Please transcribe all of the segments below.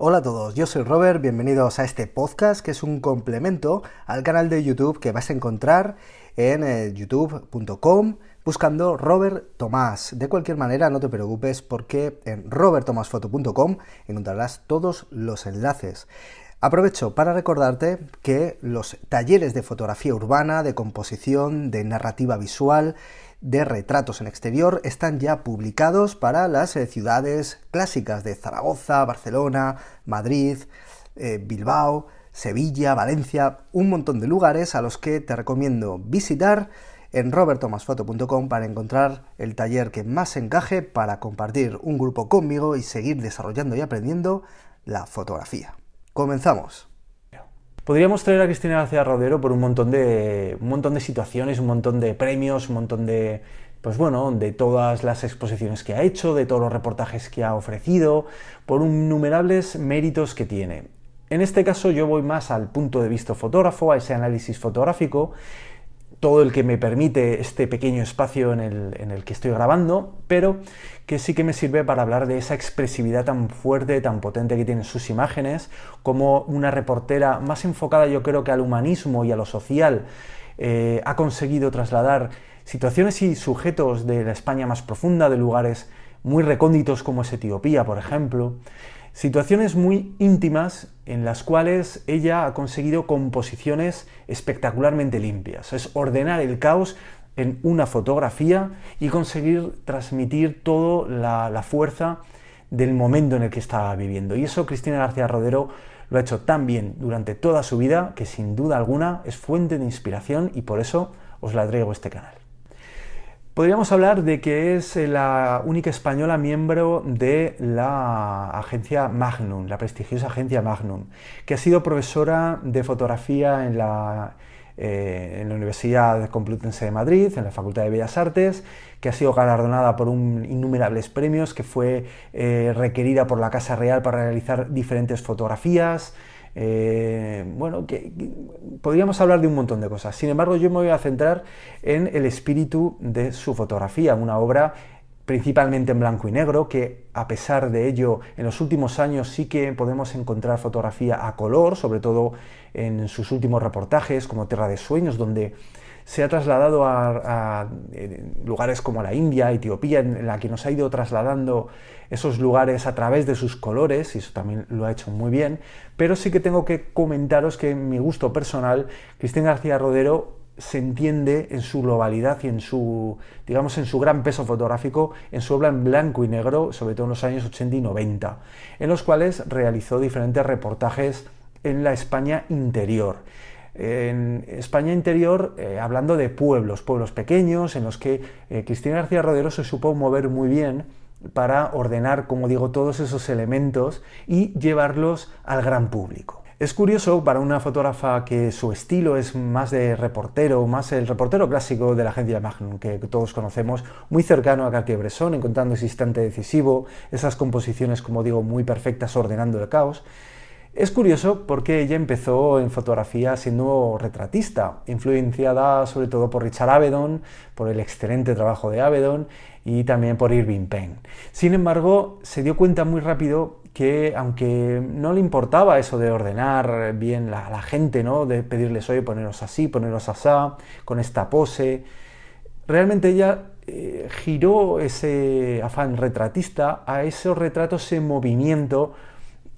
Hola a todos, yo soy Robert, bienvenidos a este podcast que es un complemento al canal de YouTube que vas a encontrar en eh, youtube.com buscando Robert Tomás. De cualquier manera, no te preocupes porque en robertomasfoto.com encontrarás todos los enlaces. Aprovecho para recordarte que los talleres de fotografía urbana, de composición, de narrativa visual, de retratos en exterior están ya publicados para las eh, ciudades clásicas de Zaragoza, Barcelona, Madrid, eh, Bilbao, Sevilla, Valencia, un montón de lugares a los que te recomiendo visitar en robertomasfoto.com para encontrar el taller que más encaje para compartir un grupo conmigo y seguir desarrollando y aprendiendo la fotografía. Comenzamos. Podríamos traer a Cristina García Rodero por un montón de, un montón de situaciones, un montón de premios, un montón de, pues bueno, de todas las exposiciones que ha hecho, de todos los reportajes que ha ofrecido, por innumerables méritos que tiene. En este caso yo voy más al punto de vista fotógrafo, a ese análisis fotográfico, todo el que me permite este pequeño espacio en el, que estoy grabando, pero que sí que me sirve para hablar de esa expresividad tan fuerte, tan potente que tienen sus imágenes, como una reportera más enfocada yo creo que al humanismo y a lo social eh, ha conseguido trasladar situaciones y sujetos de la España más profunda, de lugares muy recónditos como es Etiopía, por ejemplo, Situaciones muy íntimas en las cuales ella ha conseguido composiciones espectacularmente limpias. Es ordenar el caos en una fotografía y conseguir transmitir toda la, fuerza del momento en el que estaba viviendo. Y eso Cristina García Rodero lo ha hecho tan bien durante toda su vida que sin duda alguna es fuente de inspiración y por eso os la traigo a este canal. Podríamos hablar de que es eh, la única española miembro de la agencia Magnum, la prestigiosa agencia Magnum, que ha sido profesora de fotografía en la, eh, Universidad Complutense de Madrid, en la Facultad de Bellas Artes, que ha sido galardonada por innumerables premios, que fue eh, requerida por la Casa Real para realizar diferentes fotografías, eh, bueno, que, podríamos hablar de un montón de cosas. Sin embargo, yo me voy a centrar en el espíritu de su fotografía, una obra principalmente en blanco y negro, que a pesar de ello, en los últimos años sí que podemos encontrar fotografía a color, sobre todo en sus últimos reportajes, como Tierra de Sueños, donde se ha trasladado a, lugares como la India, Etiopía, en la que nos ha ido trasladando esos lugares a través de sus colores, y eso también lo ha hecho muy bien, pero sí que tengo que comentaros que en mi gusto personal, Cristina García Rodero se entiende en su globalidad y en su, digamos, en su gran peso fotográfico, en su obra en blanco y negro, sobre todo en los años 80 y 90, en los cuales realizó diferentes reportajes en la España interior en España interior, eh, hablando de pueblos, pueblos pequeños, en los que eh, Cristina García Rodero se supo mover muy bien para ordenar, como digo, todos esos elementos y llevarlos al gran público. Es curioso para una fotógrafa que su estilo es más de reportero, más el reportero clásico de la agencia Magnum, que todos conocemos, muy cercano a Cartier-Bresson, encontrando ese instante decisivo, esas composiciones, como digo, muy perfectas, ordenando el caos. Es curioso porque ella empezó en fotografía siendo retratista, influenciada sobre todo por Richard Avedon, por el excelente trabajo de Avedon y también por Irving Penn. Sin embargo, se dio cuenta muy rápido que aunque no le importaba eso de ordenar bien a la, gente, ¿no? de pedirles, oye, poneros así, poneros así, con esta pose, realmente ella eh, giró ese afán retratista a esos retratos en movimiento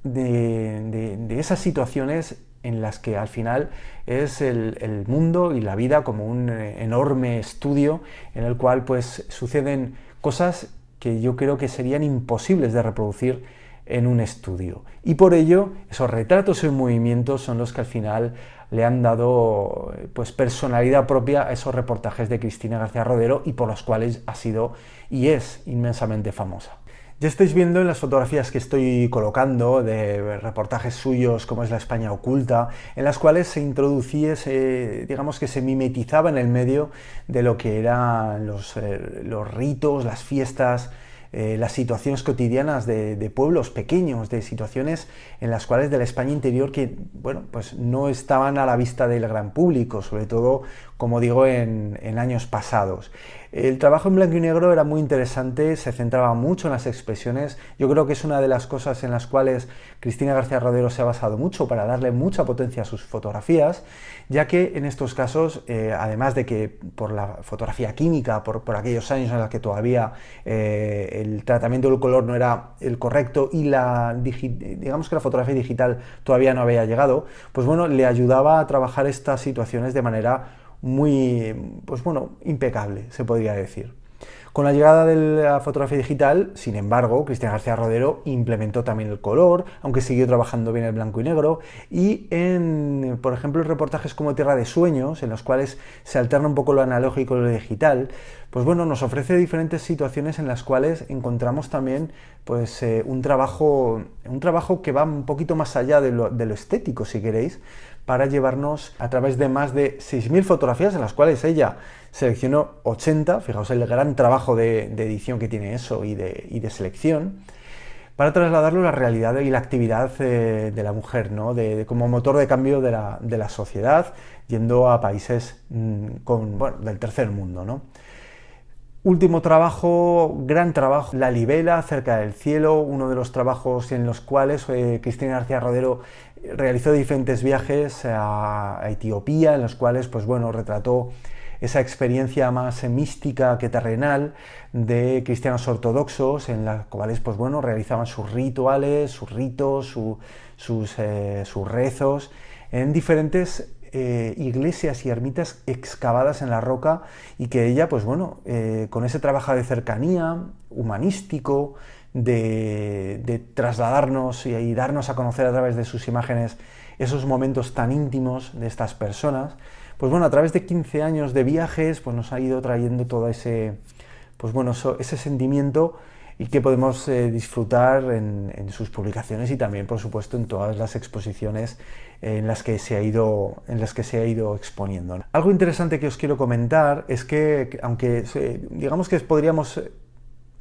de, esas situaciones en las que al final es el, mundo y la vida como un eh, enorme estudio en el cual pues suceden cosas que yo creo que serían imposibles de reproducir en un estudio. Y por ello, esos retratos en movimiento son los que al final le han dado pues personalidad propia a esos reportajes de Cristina García Rodero y por los cuales ha sido y es inmensamente famosa. Ya estáis viendo en las fotografías que estoy colocando de reportajes suyos como es la España oculta, en las cuales se introducía, digamos que se mimetizaba en el medio de lo que eran los, eh, ritos, las fiestas, eh, las situaciones cotidianas de, pueblos pequeños, de situaciones en las cuales de la España interior que, bueno, pues no estaban a la vista del gran público, sobre todo, como digo, en años pasados. El trabajo en blanco y negro era muy interesante, se centraba mucho en las expresiones. Yo creo que es una de las cosas en las cuales Cristina García Rodero se ha basado mucho para darle mucha potencia a sus fotografías, ya que en estos casos, eh, además de que por la fotografía química, por, aquellos años en los que todavía eh, el tratamiento del color no era el correcto y la digamos que la fotografía digital todavía no había llegado, pues bueno, le ayudaba a trabajar estas situaciones de manera muy, pues bueno, impecable, se podría decir. Con la llegada de la fotografía digital, sin embargo, Cristian García Rodero implementó también el color, aunque siguió trabajando bien el blanco y negro, y en, por ejemplo, reportajes como Tierra de Sueños, en los cuales se alterna un poco lo analógico y lo digital, pues bueno, nos ofrece diferentes situaciones en las cuales encontramos también pues, eh, un, trabajo, un trabajo que va un poquito más allá de lo, de lo estético, si queréis, para llevarnos a través de más de 6.000 fotografías en las cuales ella seleccionó 80, fijaos el gran trabajo de, edición que tiene eso y de, selección, para trasladarlo a la realidad y la actividad eh, de la mujer, ¿no? de, como motor de cambio de la, sociedad, yendo a países mm, del tercer mundo. ¿no? Último trabajo, gran trabajo, La Libela, cerca del cielo, uno de los trabajos en los cuales eh, Cristina García Rodero realizó diferentes viajes a, Etiopía, en los cuales, pues bueno, retrató esa experiencia más mística que terrenal de cristianos ortodoxos, en las cuales, pues bueno, realizaban sus rituales, sus ritos, sus, eh, sus rezos, en diferentes eh, iglesias y ermitas excavadas en la roca y que ella, pues bueno, eh, con ese trabajo de cercanía, humanístico, de, trasladarnos y, darnos a conocer a través de sus imágenes esos momentos tan íntimos de estas personas, pues bueno, a través de 15 años de viajes, pues nos ha ido trayendo todo ese, pues bueno, ese sentimiento y que podemos eh, disfrutar en, sus publicaciones y también, por supuesto, en todas las exposiciones en las que se ha ido, en las que se ha ido exponiendo. Algo interesante que os quiero comentar es que, aunque digamos que podríamos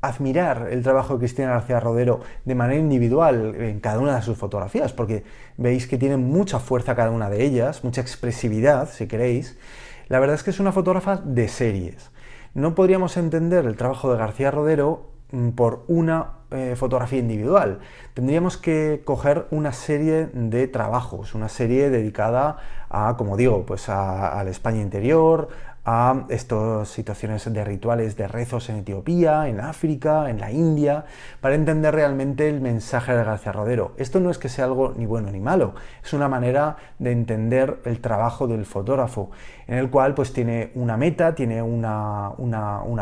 admirar el trabajo de Cristina García Rodero de manera individual en cada una de sus fotografías, porque veis que tiene mucha fuerza cada una de ellas, mucha expresividad, si queréis. La verdad es que es una fotógrafa de series. No podríamos entender el trabajo de García Rodero por una eh, fotografía individual. Tendríamos que coger una serie de trabajos, una serie dedicada a, como digo, pues a, la España interior, a estas situaciones de rituales de rezos en Etiopía, en África, en la India, para entender realmente el mensaje de García Rodero. Esto no es que sea algo ni bueno ni malo, es una manera de entender el trabajo del fotógrafo, en el cual pues tiene una meta, tiene una,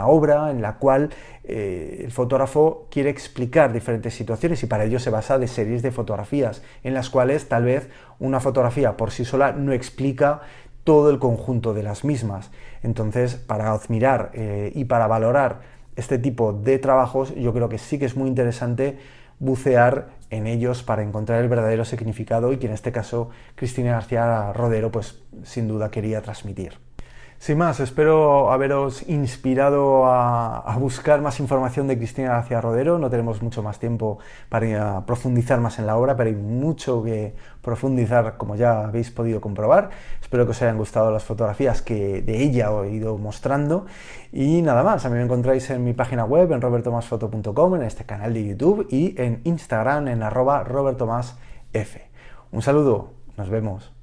obra en la cual eh, el fotógrafo quiere explicar diferentes situaciones y para ello se basa de series de fotografías, en las cuales tal vez una fotografía por sí sola no explica todo el conjunto de las mismas. Entonces, para admirar eh, y para valorar este tipo de trabajos, yo creo que sí que es muy interesante bucear en ellos para encontrar el verdadero significado y que en este caso Cristina García Rodero pues sin duda quería transmitir. Sin más, espero haberos inspirado a, buscar más información de Cristina García Rodero. No tenemos mucho más tiempo para profundizar más en la obra, pero hay mucho que profundizar, como ya habéis podido comprobar. Espero que os hayan gustado las fotografías que de ella he ido mostrando. Y nada más, a mí me encontráis en mi página web, en robertomasfoto.com, en este canal de YouTube y en Instagram, en arroba robertomasf. Un saludo, nos vemos.